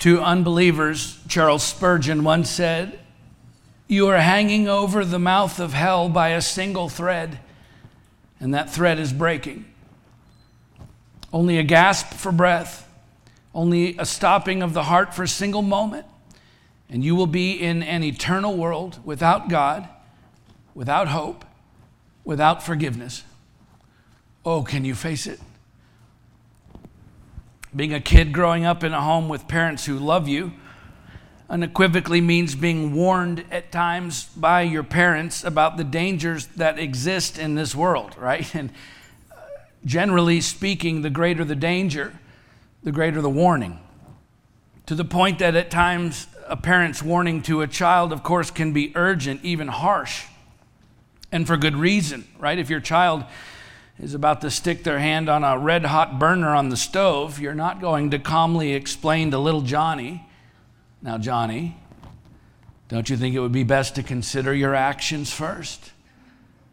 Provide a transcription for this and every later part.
To unbelievers, Charles Spurgeon once said, You are hanging over the mouth of hell by a single thread, and that thread is breaking. Only a gasp for breath, only a stopping of the heart for a single moment, and you will be in an eternal world without God, without hope, without forgiveness. Oh, can you face it? Being a kid growing up in a home with parents who love you unequivocally means being warned at times by your parents about the dangers that exist in this world, right? And uh, generally speaking, the greater the danger, the greater the warning. To the point that at times a parent's warning to a child, of course, can be urgent, even harsh, and for good reason, right? If your child is about to stick their hand on a red hot burner on the stove, you're not going to calmly explain to little Johnny, now, Johnny, don't you think it would be best to consider your actions first?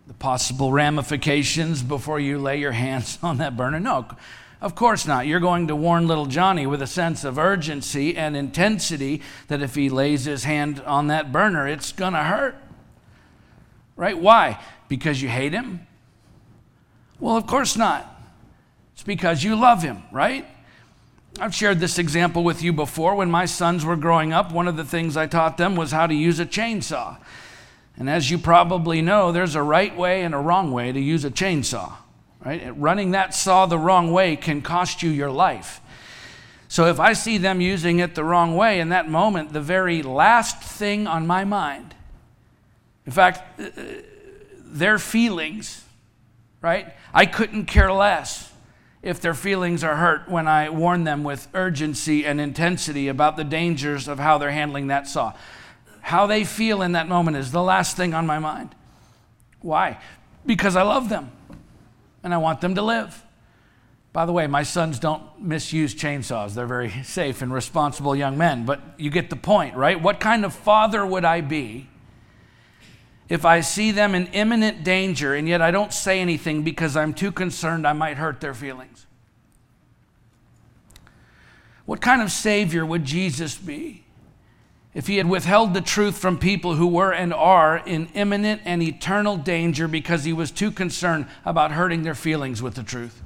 The possible ramifications before you lay your hands on that burner? No, of course not. You're going to warn little Johnny with a sense of urgency and intensity that if he lays his hand on that burner, it's going to hurt. Right? Why? Because you hate him? Well, of course not. It's because you love him, right? I've shared this example with you before. When my sons were growing up, one of the things I taught them was how to use a chainsaw. And as you probably know, there's a right way and a wrong way to use a chainsaw, right? Running that saw the wrong way can cost you your life. So if I see them using it the wrong way in that moment, the very last thing on my mind, in fact, uh, uh, their feelings, right? I couldn't care less if their feelings are hurt when I warn them with urgency and intensity about the dangers of how they're handling that saw. How they feel in that moment is the last thing on my mind. Why? Because I love them and I want them to live. By the way, my sons don't misuse chainsaws. They're very safe and responsible young men, but you get the point, right? What kind of father would I be if I see them in imminent danger and yet I don't say anything because I'm too concerned I might hurt their feelings? What kind of Savior would Jesus be if he had withheld the truth from people who were and are in imminent and eternal danger because he was too concerned about hurting their feelings with the truth?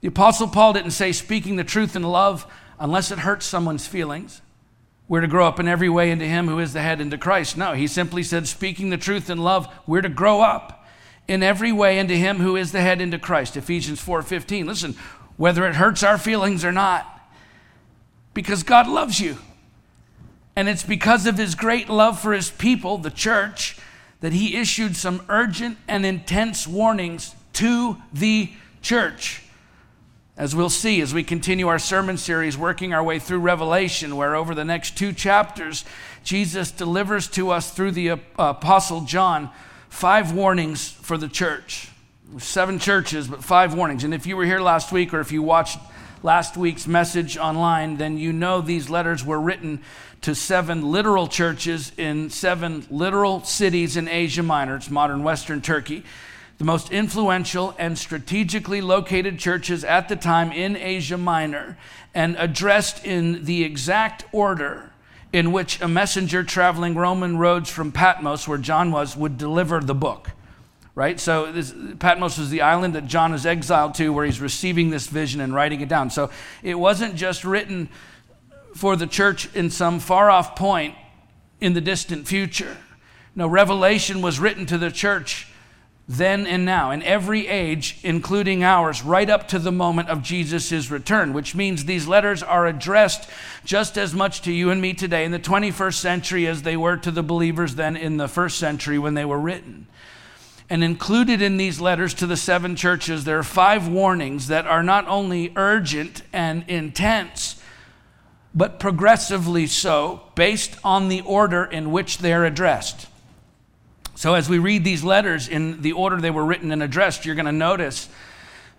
The Apostle Paul didn't say speaking the truth in love unless it hurts someone's feelings. We're to grow up in every way into Him who is the head, into Christ. No, He simply said, speaking the truth in love, we're to grow up in every way into Him who is the head, into Christ. Ephesians 4:15. Listen, whether it hurts our feelings or not, because God loves you. And it's because of His great love for His people, the church, that He issued some urgent and intense warnings to the church. As we'll see as we continue our sermon series, working our way through Revelation, where over the next two chapters, Jesus delivers to us through the Apostle John five warnings for the church. Seven churches, but five warnings. And if you were here last week or if you watched last week's message online, then you know these letters were written to seven literal churches in seven literal cities in Asia Minor. It's modern Western Turkey the most influential and strategically located churches at the time in Asia Minor, and addressed in the exact order in which a messenger traveling Roman roads from Patmos, where John was, would deliver the book. Right? So, this, Patmos was the island that John is exiled to, where he's receiving this vision and writing it down. So, it wasn't just written for the church in some far off point in the distant future. No, Revelation was written to the church then and now, in every age, including ours, right up to the moment of Jesus' return, which means these letters are addressed just as much to you and me today in the 21st century as they were to the believers then in the first century when they were written. And included in these letters to the seven churches, there are five warnings that are not only urgent and intense, but progressively so, based on the order in which they're addressed. So, as we read these letters in the order they were written and addressed, you're going to notice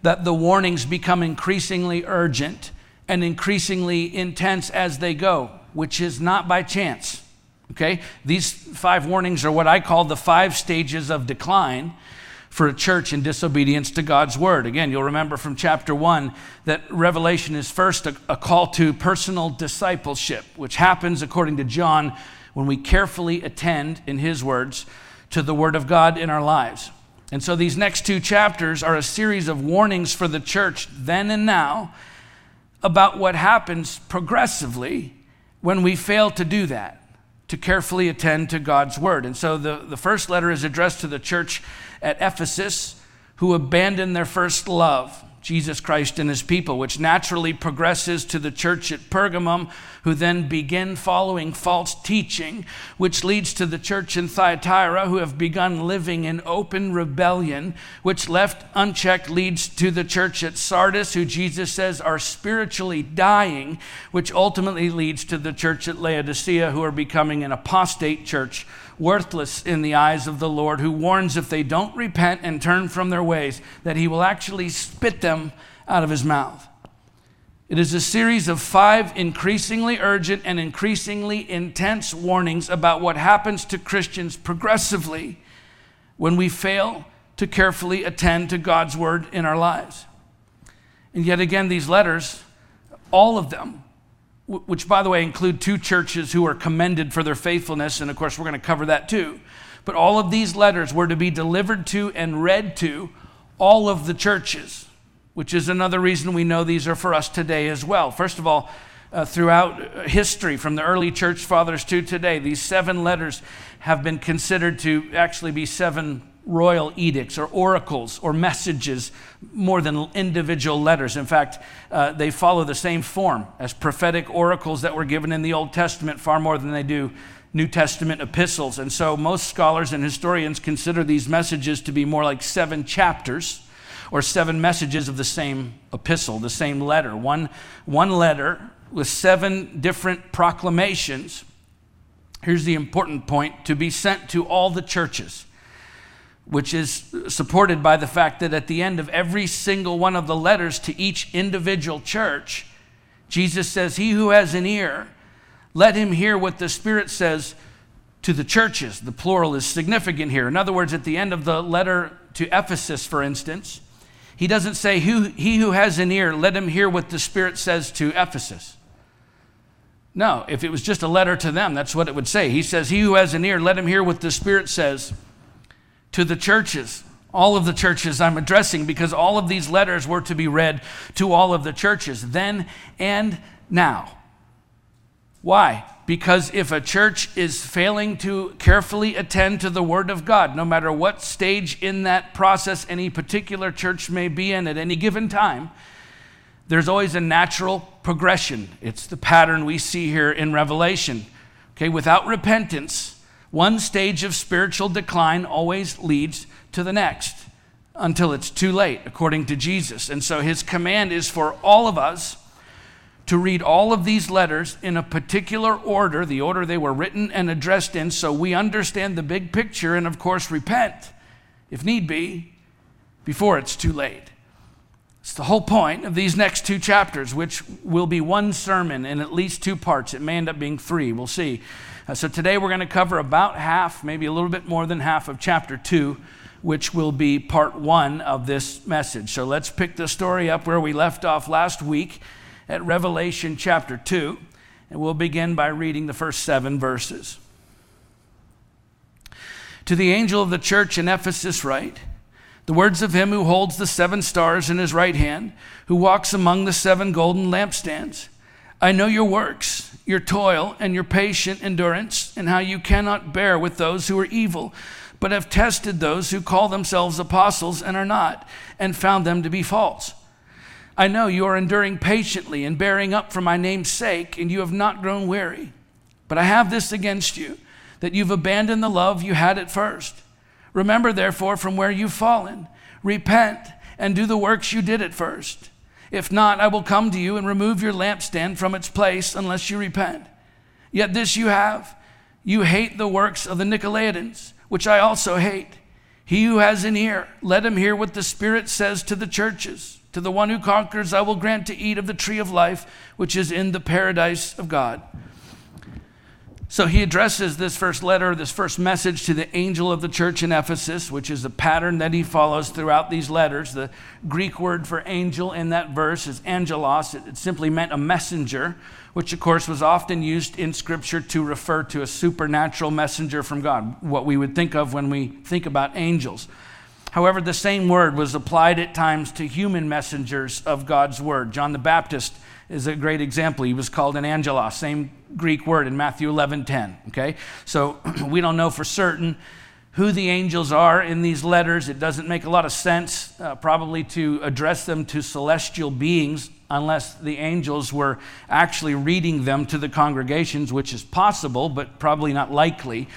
that the warnings become increasingly urgent and increasingly intense as they go, which is not by chance. Okay? These five warnings are what I call the five stages of decline for a church in disobedience to God's word. Again, you'll remember from chapter one that Revelation is first a, a, call to personal discipleship, which happens, according to John, when we carefully attend, in his words, to the word of God in our lives. And so these next two chapters are a series of warnings for the church then and now about what happens progressively when we fail to do that to carefully attend to God's word. And so the, the first letter is addressed to the church at Ephesus who abandoned their first love. Jesus Christ and his people, which naturally progresses to the church at Pergamum, who then begin following false teaching, which leads to the church in Thyatira, who have begun living in open rebellion, which left unchecked leads to the church at Sardis, who Jesus says are spiritually dying, which ultimately leads to the church at Laodicea, who are becoming an apostate church worthless in the eyes of the Lord, who warns if they don't repent and turn from their ways, that he will actually spit them out of his mouth. It is a series of five increasingly urgent and increasingly intense warnings about what happens to Christians progressively when we fail to carefully attend to God's word in our lives. And yet again, these letters, all of them, which by the way include two churches who are commended for their faithfulness, and of course we're going to cover that too. But all of these letters were to be delivered to and read to all of the churches, which is another reason we know these are for us today as well. First of all, uh, throughout history, from the early church fathers to today, these seven letters have been considered to actually be seven royal edicts or oracles or messages more than individual letters. In fact, uh, they follow the same form as prophetic oracles that were given in the Old Testament far more than they do New Testament epistles. And so most scholars and historians consider these messages to be more like seven chapters or seven messages of the same epistle, the same letter. One, one letter with seven different proclamations. Here's the important point to be sent to all the churches which is supported by the fact that at the end of every single one of the letters to each individual church, Jesus says, He who has an ear, let him hear what the Spirit says to the churches. The plural is significant here. In other words, at the end of the letter to Ephesus, for instance, he doesn't say, He who has an ear, let him hear what the Spirit says to Ephesus. No, if it was just a letter to them, that's what it would say. He says, He who has an ear, let him hear what the Spirit says to the churches, all of the churches I'm addressing, because all of these letters were to be read to all of the churches, then and now. Why? Because if a church is failing to carefully attend to the Word of God, no matter what stage in that process any particular church may be in at any given time, there's always a natural progression. It's the pattern we see here in Revelation. Okay, without repentance, one stage of spiritual decline always leads to the next until it's too late, according to Jesus. And so his command is for all of us to read all of these letters in a particular order, the order they were written and addressed in, so we understand the big picture and, of course, repent, if need be, before it's too late. It's the whole point of these next two chapters, which will be one sermon in at least two parts. It may end up being three. We'll see. Uh, so today we're going to cover about half, maybe a little bit more than half of chapter 2, which will be part 1 of this message. So let's pick the story up where we left off last week at Revelation chapter 2, and we'll begin by reading the first seven verses. To the angel of the church in Ephesus, write the words of him who holds the seven stars in his right hand, who walks among the seven golden lampstands. I know your works your toil and your patient endurance, and how you cannot bear with those who are evil, but have tested those who call themselves apostles and are not, and found them to be false. I know you are enduring patiently and bearing up for my name's sake, and you have not grown weary. But I have this against you, that you've abandoned the love you had at first. Remember, therefore, from where you've fallen, repent and do the works you did at first. If not, I will come to you and remove your lampstand from its place unless you repent. Yet this you have you hate the works of the Nicolaitans, which I also hate. He who has an ear, let him hear what the Spirit says to the churches. To the one who conquers, I will grant to eat of the tree of life, which is in the paradise of God. So he addresses this first letter, this first message to the angel of the church in Ephesus, which is a pattern that he follows throughout these letters. The Greek word for angel in that verse is angelos. It, simply meant a messenger, which of course was often used in scripture to refer to a supernatural messenger from God, what we would think of when we think about angels. However, the same word was applied at times to human messengers of God's word. John the Baptist is a great example. He was called an angelos, same Greek word in Matthew 11 10. Okay? So we don't know for certain who the angels are in these letters. It doesn't make a lot of sense, uh, probably, to address them to celestial beings unless the angels were actually reading them to the congregations, which is possible, but probably not likely.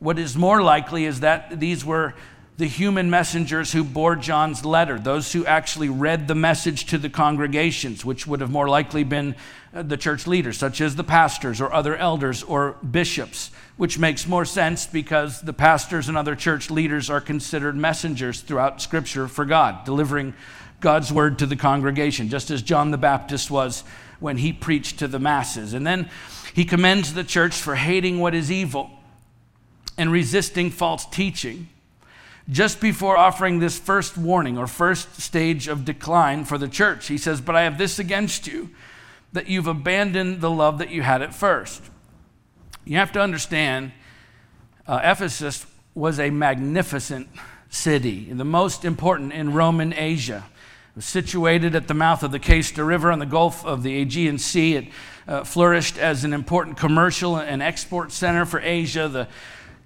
What is more likely is that these were the human messengers who bore John's letter, those who actually read the message to the congregations, which would have more likely been uh, the church leaders, such as the pastors or other elders or bishops, which makes more sense because the pastors and other church leaders are considered messengers throughout Scripture for God, delivering God's word to the congregation, just as John the Baptist was when he preached to the masses. And then he commends the church for hating what is evil and resisting false teaching just before offering this first warning or first stage of decline for the church. He says, But I have this against you, that you've abandoned the love that you had at first. You have to understand, uh, Ephesus was a magnificent city, the most important in Roman Asia. It was situated at the mouth of the Cayster River on the Gulf of the Aegean Sea. It uh, flourished as an important commercial and export center for Asia. The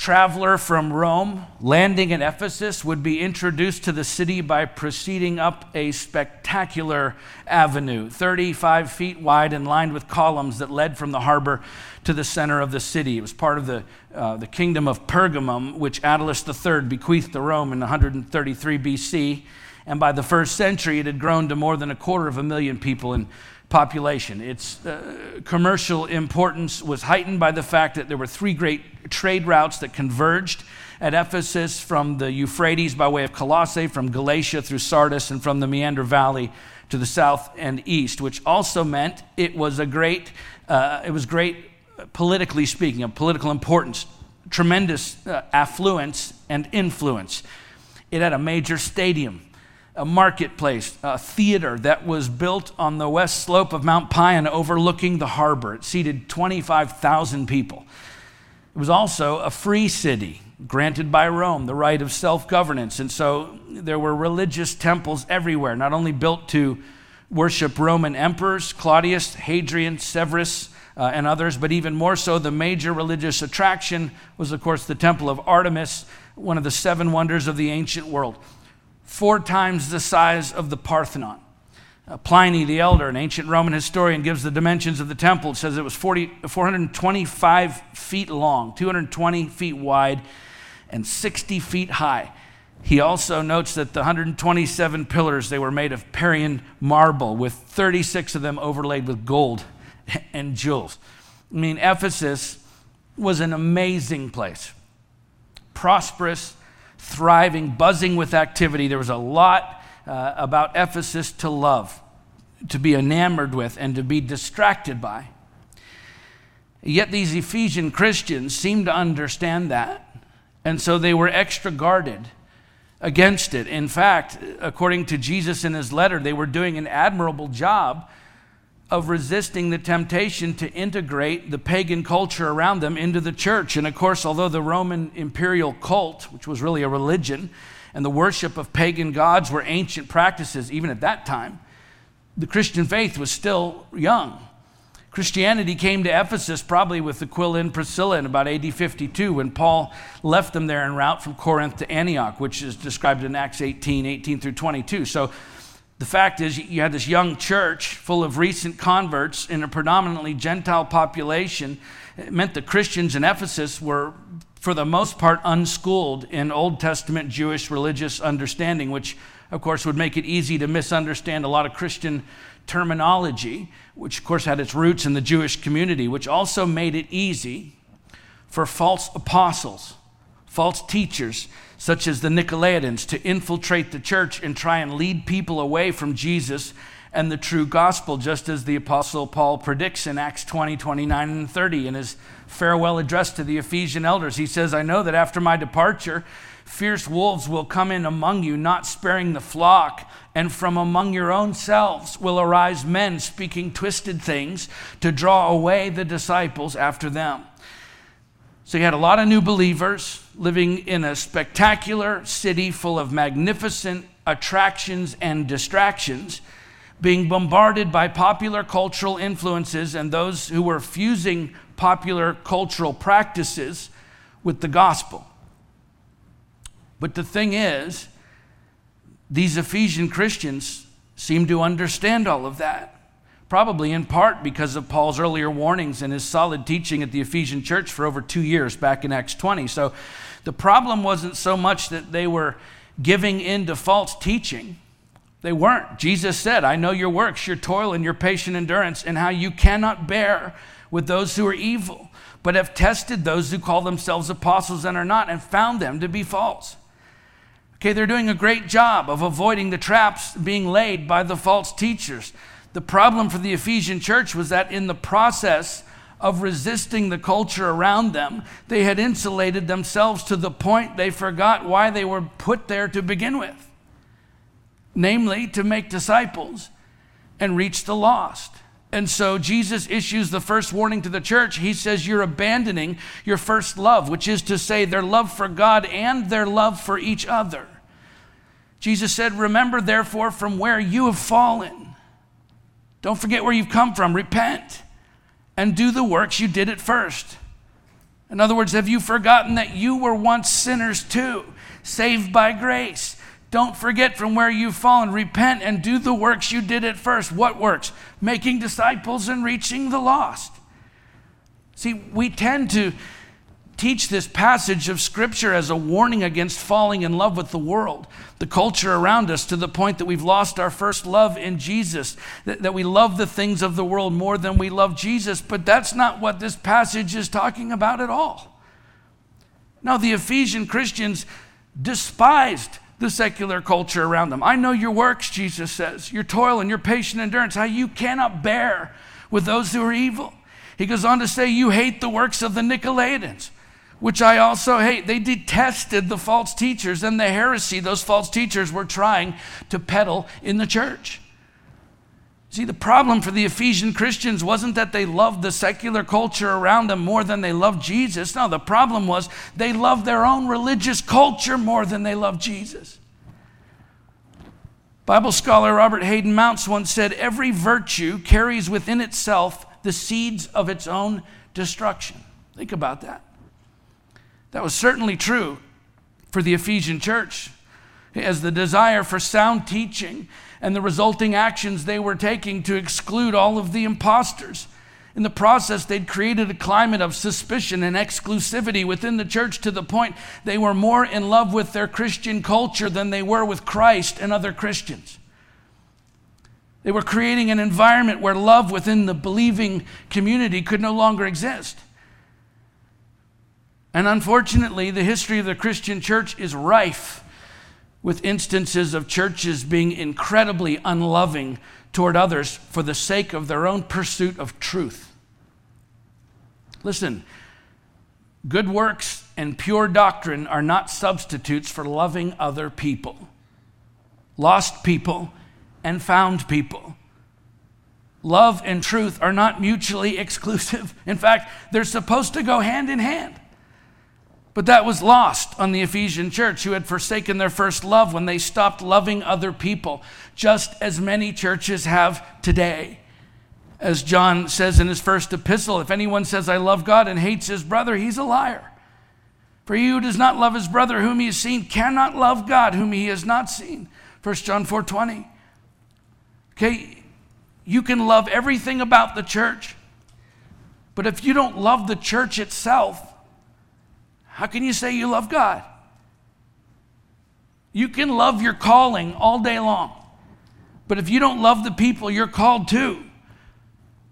traveler from Rome landing in Ephesus would be introduced to the city by proceeding up a spectacular avenue, 35 feet wide and lined with columns that led from the harbor to the center of the city. It was part of the, uh, the kingdom of Pergamum, which Attalus III bequeathed to Rome in 133 BC. And by the first century, it had grown to more than a quarter of a million people in population. Its uh, commercial importance was heightened by the fact that there were three great trade routes that converged at Ephesus from the Euphrates by way of Colossae, from Galatia through Sardis, and from the Meander Valley to the south and east, which also meant it was a great, uh, it was great politically speaking, of political importance, tremendous uh, affluence and influence. It had a major stadium a marketplace, a theater that was built on the west slope of Mount Pion overlooking the harbor. It seated 25,000 people. It was also a free city granted by Rome, the right of self governance. And so there were religious temples everywhere, not only built to worship Roman emperors, Claudius, Hadrian, Severus, uh, and others, but even more so, the major religious attraction was, of course, the Temple of Artemis, one of the seven wonders of the ancient world four times the size of the Parthenon. Uh, Pliny the Elder, an ancient Roman historian, gives the dimensions of the temple. It says it was 40, 425 feet long, 220 feet wide, and 60 feet high. He also notes that the 127 pillars, they were made of Parian marble, with 36 of them overlaid with gold and jewels. I mean, Ephesus was an amazing place, prosperous, thriving, buzzing with activity. There was a lot uh, about Ephesus to love, to be enamored with, and to be distracted by. Yet these Ephesian Christians seemed to understand that, and so they were extra guarded against it. In fact, according to Jesus in his letter, they were doing an admirable job of resisting the temptation to integrate the pagan culture around them into the church. And of course, although the Roman imperial cult, which was really a religion, and the worship of pagan gods were ancient practices even at that time, the Christian faith was still young. Christianity came to Ephesus probably with Aquila and Priscilla in about AD 52 when Paul left them there en route from Corinth to Antioch, which is described in Acts 18 18 through 22. So the fact is, you had this young church full of recent converts in a predominantly Gentile population. It meant the Christians in Ephesus were, for the most part, unschooled in Old Testament Jewish religious understanding, which, of course, would make it easy to misunderstand a lot of Christian terminology, which, of course, had its roots in the Jewish community, which also made it easy for false apostles, false teachers such as the Nicolaitans, to infiltrate the church and try and lead people away from Jesus and the true gospel, just as the Apostle Paul predicts in Acts 20, 29, and 30 in his farewell address to the Ephesian elders. He says, I know that after my departure, fierce wolves will come in among you, not sparing the flock, and from among your own selves will arise men speaking twisted things to draw away the disciples after them. So you had a lot of new believers living in a spectacular city full of magnificent attractions and distractions being bombarded by popular cultural influences and those who were fusing popular cultural practices with the gospel. But the thing is, these Ephesian Christians seem to understand all of that, probably in part because of Paul's earlier warnings and his solid teaching at the Ephesian church for over two years back in Acts 20. So the problem wasn't so much that they were giving in to false teaching they weren't. Jesus said, I know your works, your toil, and your patient endurance, and how you cannot bear with those who are evil, but have tested those who call themselves apostles and are not, and found them to be false. Okay, they're doing a great job of avoiding the traps being laid by the false teachers. The problem for the Ephesian church was that in the process of resisting the culture around them, they had insulated themselves to the point they forgot why they were put there to begin with namely to make disciples and reach the lost. And so Jesus issues the first warning to the church. He says, You're abandoning your first love, which is to say, their love for God and their love for each other. Jesus said, Remember, therefore, from where you have fallen. Don't forget where you've come from. Repent and do the works you did at first. In other words, have you forgotten that you were once sinners too, saved by grace? Don't forget from where you've fallen. Repent and do the works you did at first. What works? Making disciples and reaching the lost. See, we tend to teach this passage of Scripture as a warning against falling in love with the world, the culture around us, to the point that we've lost our first love in Jesus, that, we love the things of the world more than we love Jesus. But that's not what this passage is talking about at all. Now, the Ephesian Christians despised the secular culture around them. I know your works, Jesus says, your toil and your patient endurance, how you cannot bear with those who are evil. He goes on to say, You hate the works of the Nicolaitans, which I also hate. They detested the false teachers and the heresy those false teachers were trying to peddle in the church. See, the problem for the Ephesian Christians wasn't that they loved the secular culture around them more than they loved Jesus. No, the problem was they loved their own religious culture more than they loved Jesus. Bible scholar Robert Hayden Mounce once said, Every virtue carries within itself the seeds of its own destruction. Think about that. That was certainly true for the Ephesian church, as the desire for sound teaching and the resulting actions they were taking to exclude all of the imposters. In the process, they'd created a climate of suspicion and exclusivity within the church to the point they were more in love with their Christian culture than they were with Christ and other Christians. They were creating an environment where love within the believing community could no longer exist. And unfortunately, the history of the Christian church is rife with instances of churches being incredibly unloving toward others for the sake of their own pursuit of truth. Listen, good works and pure doctrine are not substitutes for loving other people, lost people and found people. Love and truth are not mutually exclusive. In fact, they're supposed to go hand in hand. But that was lost on the Ephesian church who had forsaken their first love when they stopped loving other people, just as many churches have today. As John says in his first epistle, if anyone says, I love God and hates his brother, he's a liar. For he who does not love his brother whom he has seen cannot love God whom he has not seen. 1 John 4 20. Okay, you can love everything about the church, but if you don't love the church itself, how can you say you love God? You can love your calling all day long. But if you don't love the people you're called to,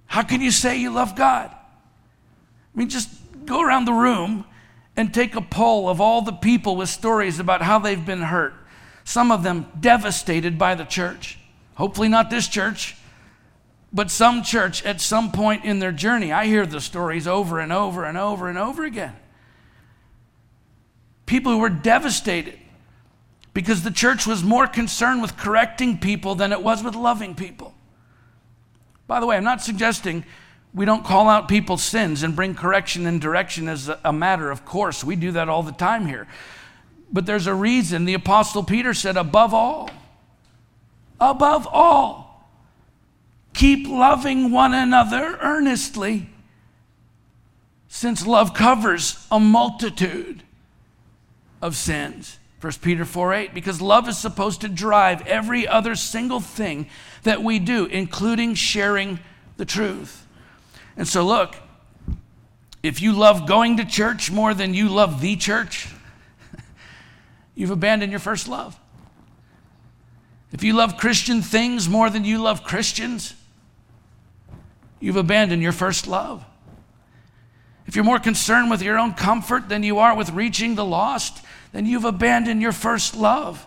how can you say you love God? I mean, just go around the room and take a poll of all the people with stories about how they've been hurt. Some of them devastated by the church Hopefully, not this church, but some church at some point in their journey. I hear the stories over and over and over and over again. People who were devastated because the church was more concerned with correcting people than it was with loving people. By the way, I'm not suggesting we don't call out people's sins and bring correction and direction as a matter of course. We do that all the time here. But there's a reason the Apostle Peter said, above all, above all, keep loving one another earnestly, since love covers a multitude of sins. 1 Peter 4 8, because love is supposed to drive every other single thing that we do, including sharing the truth. And so, look, if you love going to church more than you love the church, you've abandoned your first love. If you love Christian things more than you love Christians, you've abandoned your first love. If you're more concerned with your own comfort than you are with reaching the lost, then you've abandoned your first love.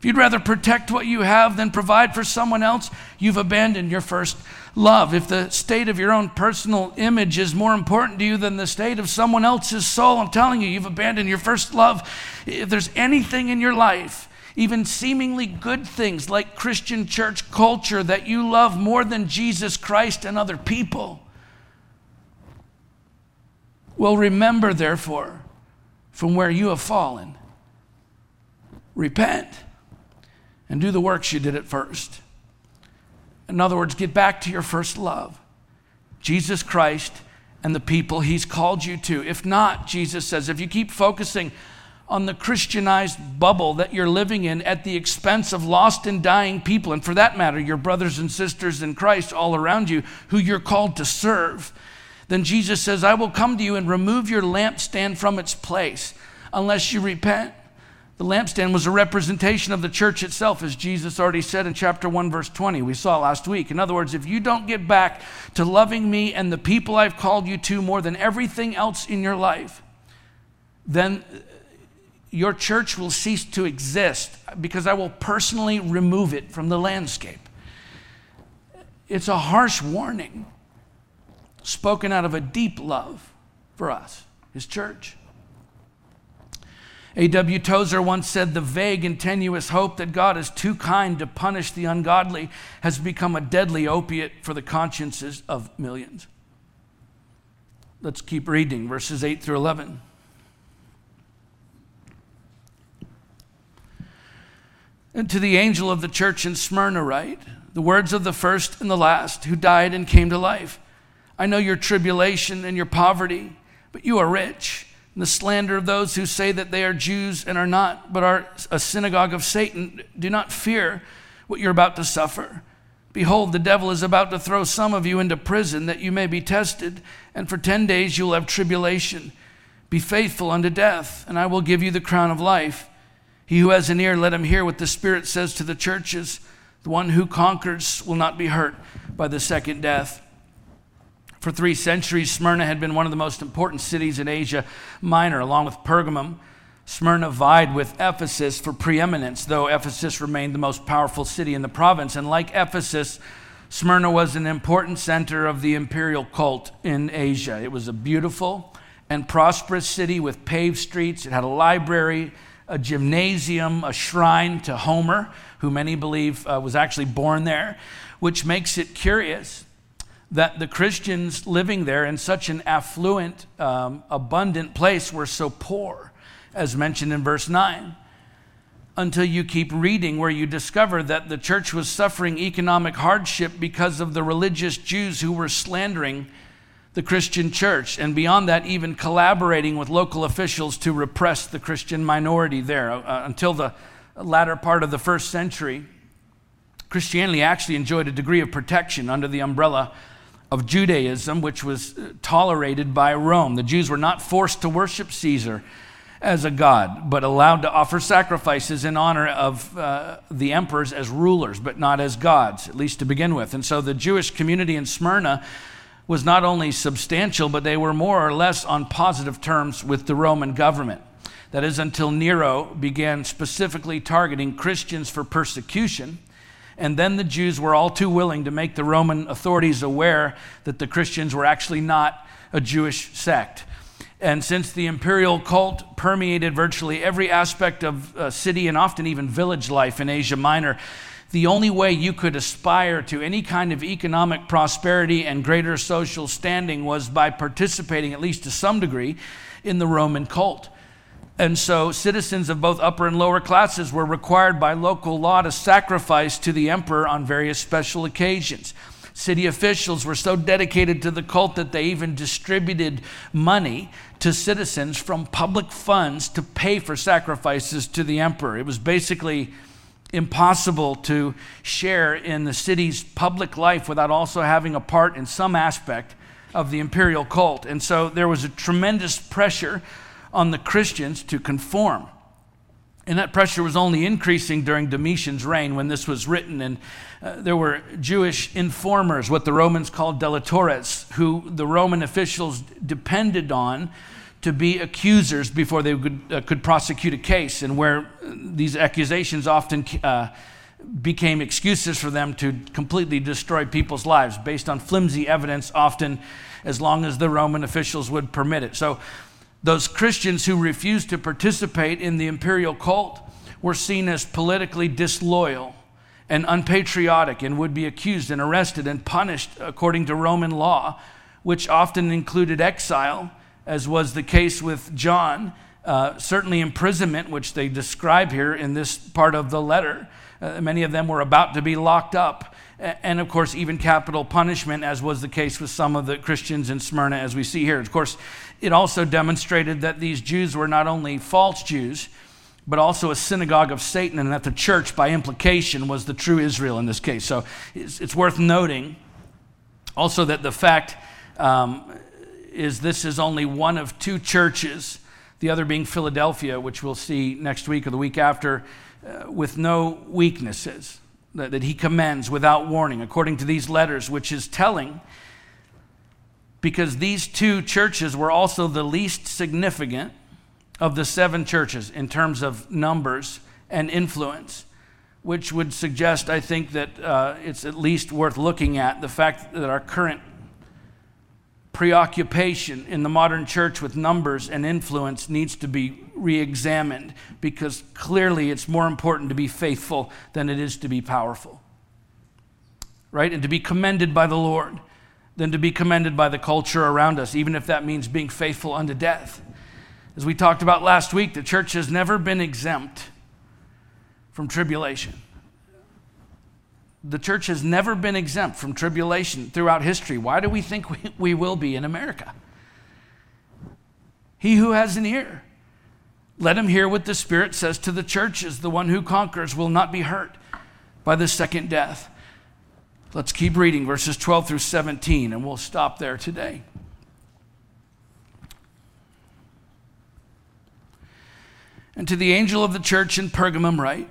If you'd rather protect what you have than provide for someone else, you've abandoned your first love. If the state of your own personal image is more important to you than the state of someone else's soul, I'm telling you, you've abandoned your first love. If there's anything in your life, even seemingly good things like Christian church culture that you love more than Jesus Christ and other people, well, remember, therefore, from where you have fallen. Repent and do the works you did at first. In other words, get back to your first love Jesus Christ and the people he's called you to. If not, Jesus says, if you keep focusing on the Christianized bubble that you're living in at the expense of lost and dying people, and for that matter, your brothers and sisters in Christ all around you who you're called to serve, then Jesus says, I will come to you and remove your lampstand from its place unless you repent. The lampstand was a representation of the church itself, as Jesus already said in chapter 1, verse 20. We saw last week. In other words, if you don't get back to loving me and the people I've called you to more than everything else in your life, then uh, your church will cease to exist because I will personally remove it from the landscape. It's a harsh warning spoken out of a deep love for us, his church. A.W. Tozer once said, The vague and tenuous hope that God is too kind to punish the ungodly has become a deadly opiate for the consciences of millions. Let's keep reading verses 8 through 11. And to the angel of the church in Smyrna, write the words of the first and the last who died and came to life. I know your tribulation and your poverty, but you are rich and the slander of those who say that they are Jews and are not, but are a synagogue of Satan. Do not fear what you're about to suffer. Behold, the devil is about to throw some of you into prison that you may be tested, and for 10 days you'll have tribulation. Be faithful unto death, and I will give you the crown of life. He who has an ear, let him hear what the Spirit says to the churches. The one who conquers will not be hurt by the second death. For three centuries, Smyrna had been one of the most important cities in Asia Minor, along with Pergamum. Smyrna vied with Ephesus for preeminence, though Ephesus remained the most powerful city in the province. And like Ephesus, Smyrna was an important center of the imperial cult in Asia. It was a beautiful and prosperous city with paved streets. It had a library, a gymnasium, a shrine to Homer, who many believe uh, was actually born there, which makes it curious that the Christians living there in such an affluent, um, abundant place were so poor, as mentioned in verse 9. Until you keep reading, where you discover that the church was suffering economic hardship because of the religious Jews who were slandering the Christian church, and beyond that, even collaborating with local officials to repress the Christian minority there. Uh, until the latter part of the first century, Christianity actually enjoyed a degree of protection under the umbrella of Judaism, which was uh, tolerated by Rome. The Jews were not forced to worship Caesar as a god, but allowed to offer sacrifices in honor of uh, the emperors as rulers, but not as gods, at least to begin with. And so the Jewish community in Smyrna was not only substantial, but they were more or less on positive terms with the Roman government. That is, until Nero began specifically targeting Christians for persecution And then the Jews were all too willing to make the Roman authorities aware that the Christians were actually not a Jewish sect. And since the imperial cult permeated virtually every aspect of uh, city and often even village life in Asia Minor, the only way you could aspire to any kind of economic prosperity and greater social standing was by participating, at least to some degree, in the Roman cult. And so citizens of both upper and lower classes were required by local law to sacrifice to the emperor on various special occasions. City officials were so dedicated to the cult that they even distributed money to citizens from public funds to pay for sacrifices to the emperor. It was basically impossible to share in the city's public life without also having a part in some aspect of the imperial cult. And so there was a tremendous pressure on the Christians to conform. And that pressure was only increasing during Domitian's reign when this was written. And uh, there were Jewish informers, what the Romans called delatores, who the Roman officials depended on to be accusers before they could, uh, could prosecute a case, and where these accusations often uh, became excuses for them to completely destroy people's lives based on flimsy evidence, often as long as the Roman officials would permit it. So those Christians who refused to participate in the imperial cult were seen as politically disloyal and unpatriotic and would be accused and arrested and punished according to Roman law, which often included exile, as was the case with John, uh, certainly imprisonment, which they describe here in this part of the letter. Uh, many of them were about to be locked up. And of course, even capital punishment, as was the case with some of the Christians in Smyrna, as we see here. Of course, it also demonstrated that these Jews were not only false Jews, but also a synagogue of Satan, and that the church, by implication, was the true Israel in this case. So it's, it's worth noting also that the fact um, is this is only one of two churches, the other being Philadelphia, which we'll see next week or the week after, uh, with no weaknesses that, that he commends without warning, according to these letters, which is telling because these two churches were also the least significant of the seven churches in terms of numbers and influence, which would suggest, I think, that uh, it's at least worth looking at the fact that our current preoccupation in the modern church with numbers and influence needs to be re examined because clearly it's more important to be faithful than it is to be powerful. Right? And to be commended by the Lord than to be commended by the culture around us, even if that means being faithful unto death. As we talked about last week, the church has never been exempt from tribulation. The church has never been exempt from tribulation throughout history. Why do we think we, we will be in America? He who has an ear, let him hear what the Spirit says to the churches. The one who conquers will not be hurt by the second death. Let's keep reading verses 12 through 17, and we'll stop there today. And to the angel of the church in Pergamum, write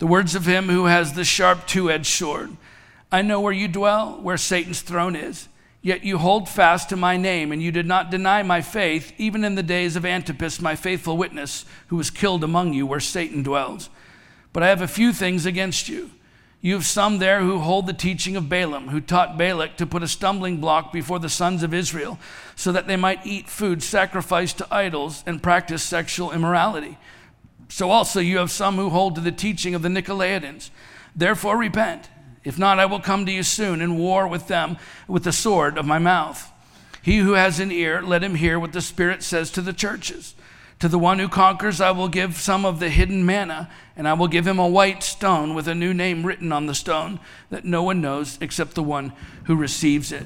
the words of him who has the sharp two edged sword I know where you dwell, where Satan's throne is. Yet you hold fast to my name, and you did not deny my faith, even in the days of Antipas, my faithful witness, who was killed among you, where Satan dwells. But I have a few things against you you have some there who hold the teaching of Balaam, who taught Balak to put a stumbling block before the sons of Israel, so that they might eat food sacrificed to idols and practice sexual immorality. So also you have some who hold to the teaching of the Nicolaitans. Therefore repent. If not, I will come to you soon and war with them with the sword of my mouth. He who has an ear, let him hear what the Spirit says to the churches. To the one who conquers, I will give some of the hidden manna, and I will give him a white stone with a new name written on the stone that no one knows except the one who receives it.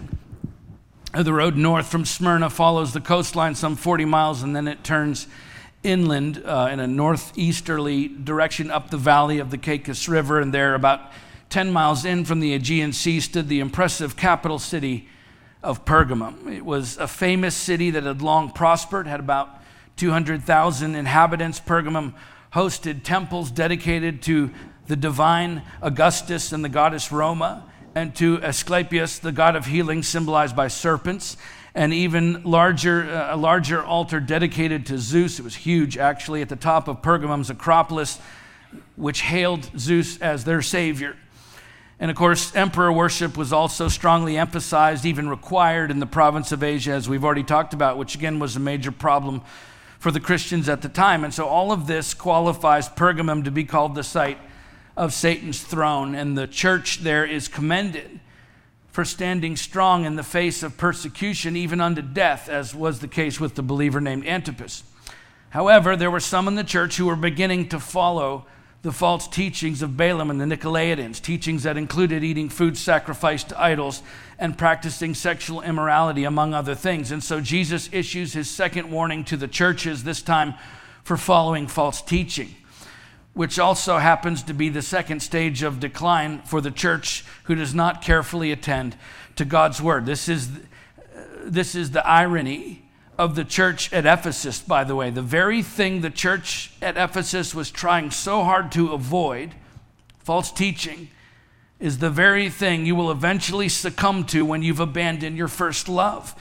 The road north from Smyrna follows the coastline some 40 miles, and then it turns inland uh, in a northeasterly direction up the valley of the Caicus River. And there, about 10 miles in from the Aegean Sea, stood the impressive capital city of Pergamum. It was a famous city that had long prospered, had about 200,000 inhabitants. Pergamum hosted temples dedicated to the divine Augustus and the goddess Roma, and to Asclepius, the god of healing, symbolized by serpents, and even larger, uh, a larger altar dedicated to Zeus. It was huge, actually, at the top of Pergamum's Acropolis, which hailed Zeus as their savior. And of course, emperor worship was also strongly emphasized, even required in the province of Asia, as we've already talked about, which again was a major problem for the Christians at the time. And so all of this qualifies Pergamum to be called the site of Satan's throne. And the church there is commended for standing strong in the face of persecution, even unto death, as was the case with the believer named Antipas. However, there were some in the church who were beginning to follow the false teachings of Balaam and the Nicolaitans, teachings that included eating food sacrificed to idols and practicing sexual immorality, among other things. And so Jesus issues his second warning to the churches, this time for following false teaching, which also happens to be the second stage of decline for the church who does not carefully attend to God's word. This is, uh, this is the irony of the church at Ephesus, by the way. The very thing the church at Ephesus was trying so hard to avoid, false teaching, is the very thing you will eventually succumb to when you've abandoned your first love.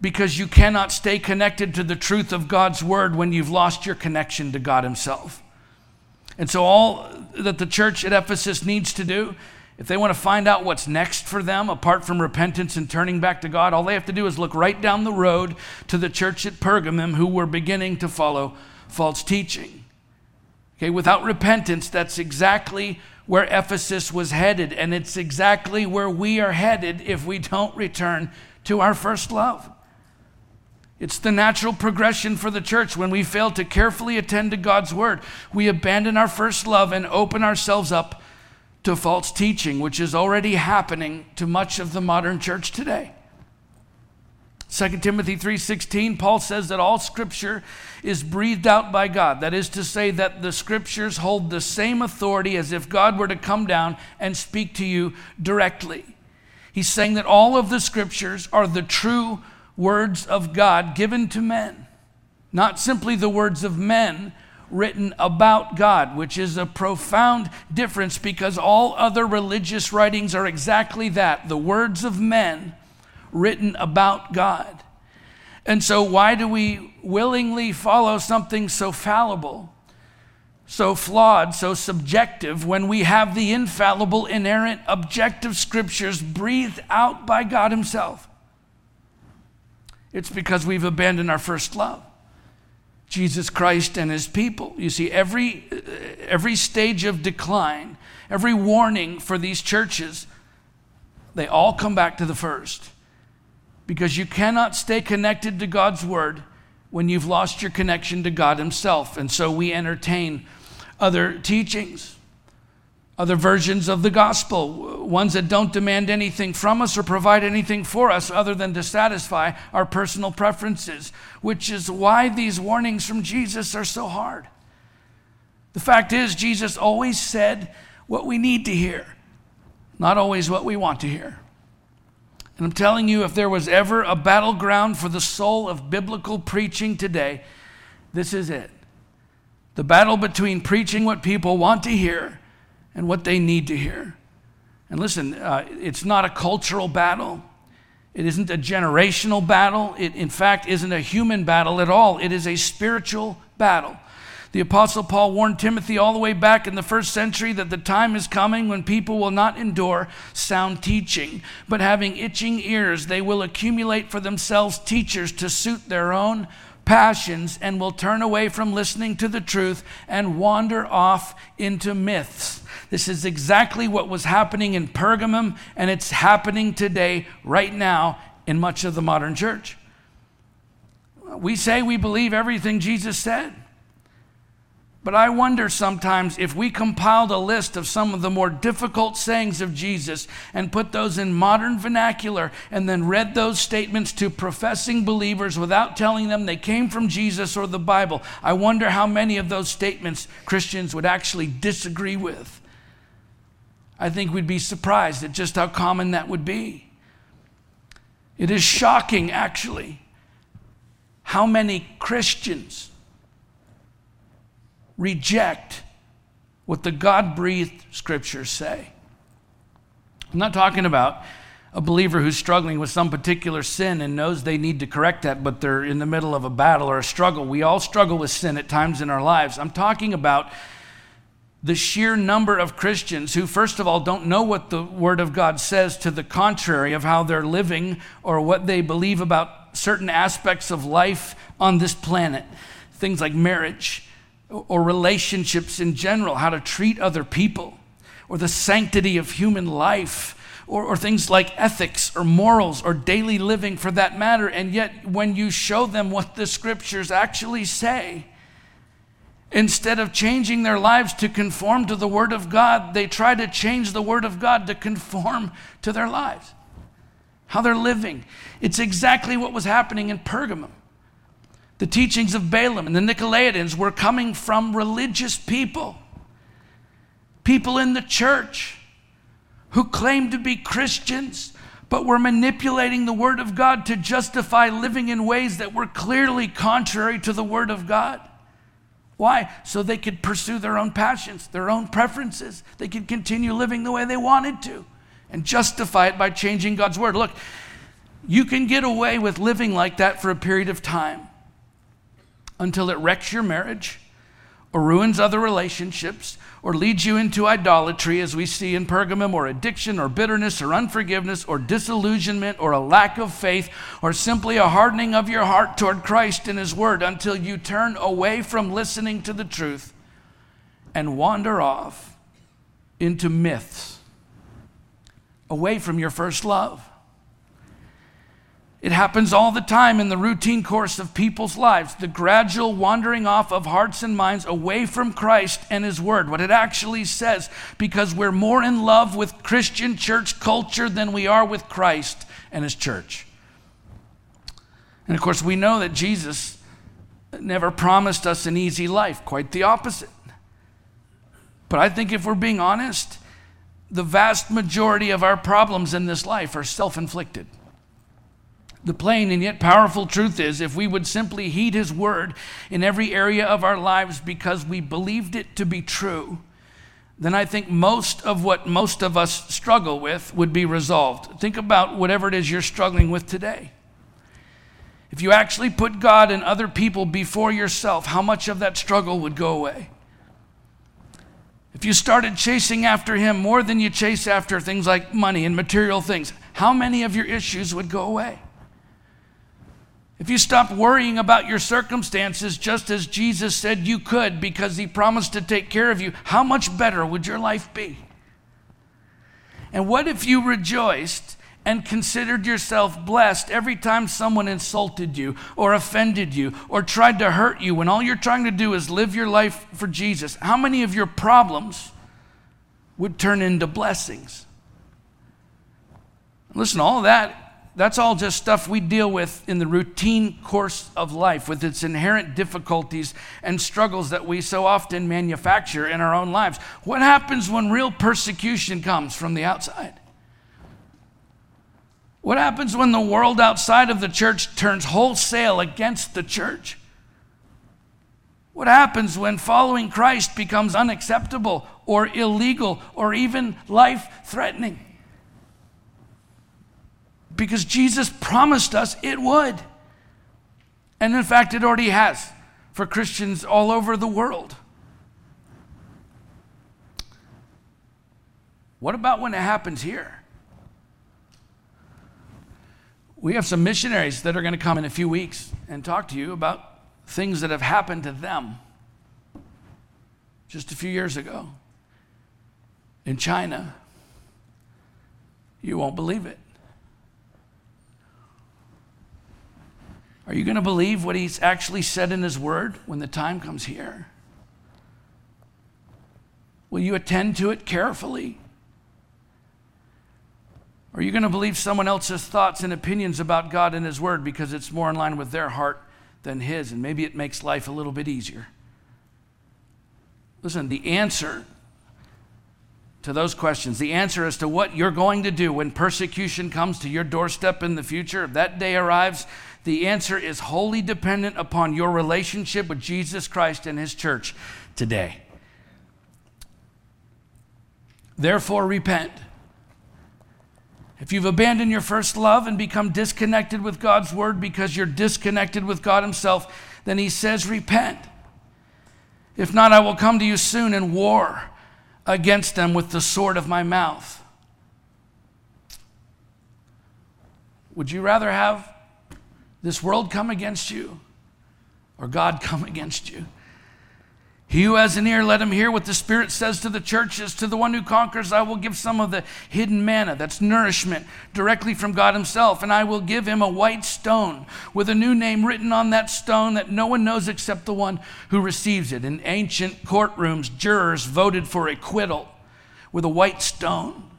Because you cannot stay connected to the truth of God's word when you've lost your connection to God Himself. And so, all that the church at Ephesus needs to do if they want to find out what's next for them, apart from repentance and turning back to God, all they have to do is look right down the road to the church at Pergamum who were beginning to follow false teaching. Okay, without repentance, that's exactly where Ephesus was headed, and it's exactly where we are headed if we don't return to our first love. It's the natural progression for the church. When we fail to carefully attend to God's word, we abandon our first love and open ourselves up to false teaching, which is already happening to much of the modern church today. 2 Timothy 3:16 Paul says that all scripture is breathed out by God. That is to say that the scriptures hold the same authority as if God were to come down and speak to you directly. He's saying that all of the scriptures are the true words of God given to men, not simply the words of men written about God, which is a profound difference because all other religious writings are exactly that the words of men written about God. And so, why do we willingly follow something so fallible, so flawed, so subjective, when we have the infallible, inerrant, objective scriptures breathed out by God Himself? It's because we've abandoned our first love. Jesus Christ and his people. You see, every, every stage of decline, every warning for these churches, they all come back to the first. Because you cannot stay connected to God's word when you've lost your connection to God himself. And so we entertain other teachings other versions of the gospel, ones that don't demand anything from us or provide anything for us other than to satisfy our personal preferences, which is why these warnings from Jesus are so hard. The fact is, Jesus always said what we need to hear, not always what we want to hear. And I'm telling you, if there was ever a battleground for the soul of biblical preaching today, this is it. The battle between preaching what people want to hear and what they need to hear. And listen, uh, it's not a cultural battle. It isn't a generational battle. It, in fact, isn't a human battle at all. It is a spiritual battle. The Apostle Paul warned Timothy all the way back in the first century that the time is coming when people will not endure sound teaching, but having itching ears, they will accumulate for themselves teachers to suit their own passions and will turn away from listening to the truth and wander off into myths. This is exactly what was happening in Pergamum, and it's happening today, right now, in much of the modern church. We say we believe everything Jesus said. But I wonder sometimes if we compiled a list of some of the more difficult sayings of Jesus and put those in modern vernacular and then read those statements to professing believers without telling them they came from Jesus or the Bible, I wonder how many of those statements Christians would actually disagree with. I think we'd be surprised at just how common that would be. It is shocking, actually, how many Christians reject what the God breathed scriptures say. I'm not talking about a believer who's struggling with some particular sin and knows they need to correct that, but they're in the middle of a battle or a struggle. We all struggle with sin at times in our lives. I'm talking about the sheer number of Christians who, first of all, don't know what the Word of God says to the contrary of how they're living or what they believe about certain aspects of life on this planet. Things like marriage or relationships in general, how to treat other people, or the sanctity of human life. Or, or, things like ethics or morals or daily living for that matter. And yet, when you show them what the scriptures actually say, Instead of changing their lives to conform to the Word of God, they try to change the Word of God to conform to their lives, how they're living. It's exactly what was happening in Pergamum. The teachings of Balaam and the Nicolaitans were coming from religious people, people in the church who claimed to be Christians, but were manipulating the Word of God to justify living in ways that were clearly contrary to the Word of God. Why? So they could pursue their own passions, their own preferences. They could continue living the way they wanted to and justify it by changing God's word. Look, you can get away with living like that for a period of time until it wrecks your marriage or ruins other relationships or leads you into idolatry, as we see in Pergamum, or addiction, or bitterness, or unforgiveness, or disillusionment, or a lack of faith, or simply a hardening of your heart toward Christ and His Word until you turn away from listening to the truth and wander off into myths, away from your first love. It happens all the time in the routine course of people's lives, the gradual wandering off of hearts and minds away from Christ and His Word, what it actually says, because we're more in love with Christian church culture than we are with Christ and His church. And of course, we know that Jesus never promised us an easy life, quite the opposite. But I think if we're being honest, the vast majority of our problems in this life are self inflicted. The plain and yet powerful truth is if we would simply heed His word in every area of our lives because we believed it to be true, then I think most of what most of us struggle with would be resolved. Think about whatever it is you're struggling with today. If you actually put God and other people before yourself, how much of that struggle would go away? If you started chasing after Him more than you chase after things like money and material things, how many of your issues would go away? If you stop worrying about your circumstances just as Jesus said you could because he promised to take care of you, how much better would your life be? And what if you rejoiced and considered yourself blessed every time someone insulted you or offended you or tried to hurt you when all you're trying to do is live your life for Jesus? How many of your problems would turn into blessings? Listen, all that that's all just stuff we deal with in the routine course of life with its inherent difficulties and struggles that we so often manufacture in our own lives. What happens when real persecution comes from the outside? What happens when the world outside of the church turns wholesale against the church? What happens when following Christ becomes unacceptable or illegal or even life threatening? Because Jesus promised us it would. And in fact, it already has for Christians all over the world. What about when it happens here? We have some missionaries that are going to come in a few weeks and talk to you about things that have happened to them just a few years ago in China. You won't believe it. Are you going to believe what he's actually said in his word when the time comes here? Will you attend to it carefully? Are you going to believe someone else's thoughts and opinions about God and his word because it's more in line with their heart than his, and maybe it makes life a little bit easier? Listen, the answer to those questions, the answer as to what you're going to do when persecution comes to your doorstep in the future, if that day arrives, the answer is wholly dependent upon your relationship with Jesus Christ and His church today. Therefore, repent. If you've abandoned your first love and become disconnected with God's word because you're disconnected with God Himself, then He says, repent. If not, I will come to you soon in war against them with the sword of my mouth. Would you rather have this world come against you or God come against you? He who has an ear, let him hear what the Spirit says to the churches. To the one who conquers, I will give some of the hidden manna, that's nourishment, directly from God Himself. And I will give him a white stone with a new name written on that stone that no one knows except the one who receives it. In ancient courtrooms, jurors voted for acquittal with a white stone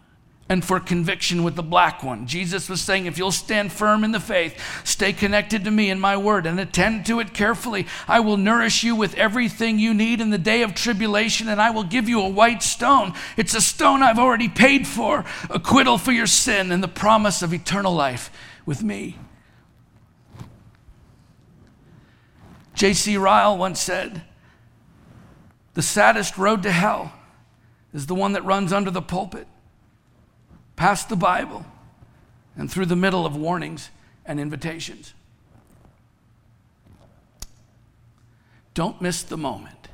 and for conviction with the black one. Jesus was saying, if you'll stand firm in the faith, stay connected to me and my word, and attend to it carefully, I will nourish you with everything you need in the day of tribulation, and I will give you a white stone. It's a stone I've already paid for, acquittal for your sin, and the promise of eternal life with me. J.C. Ryle once said, The saddest road to hell is the one that runs under the pulpit past the Bible, and through the middle of warnings and invitations. Don't miss the moment.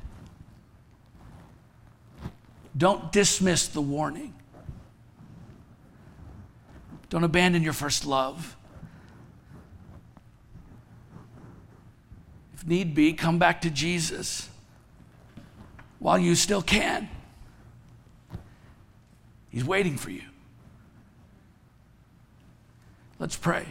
Don't dismiss the warning. Don't abandon your first love. If need be, come back to Jesus while you still can. He's waiting for you. Let's pray.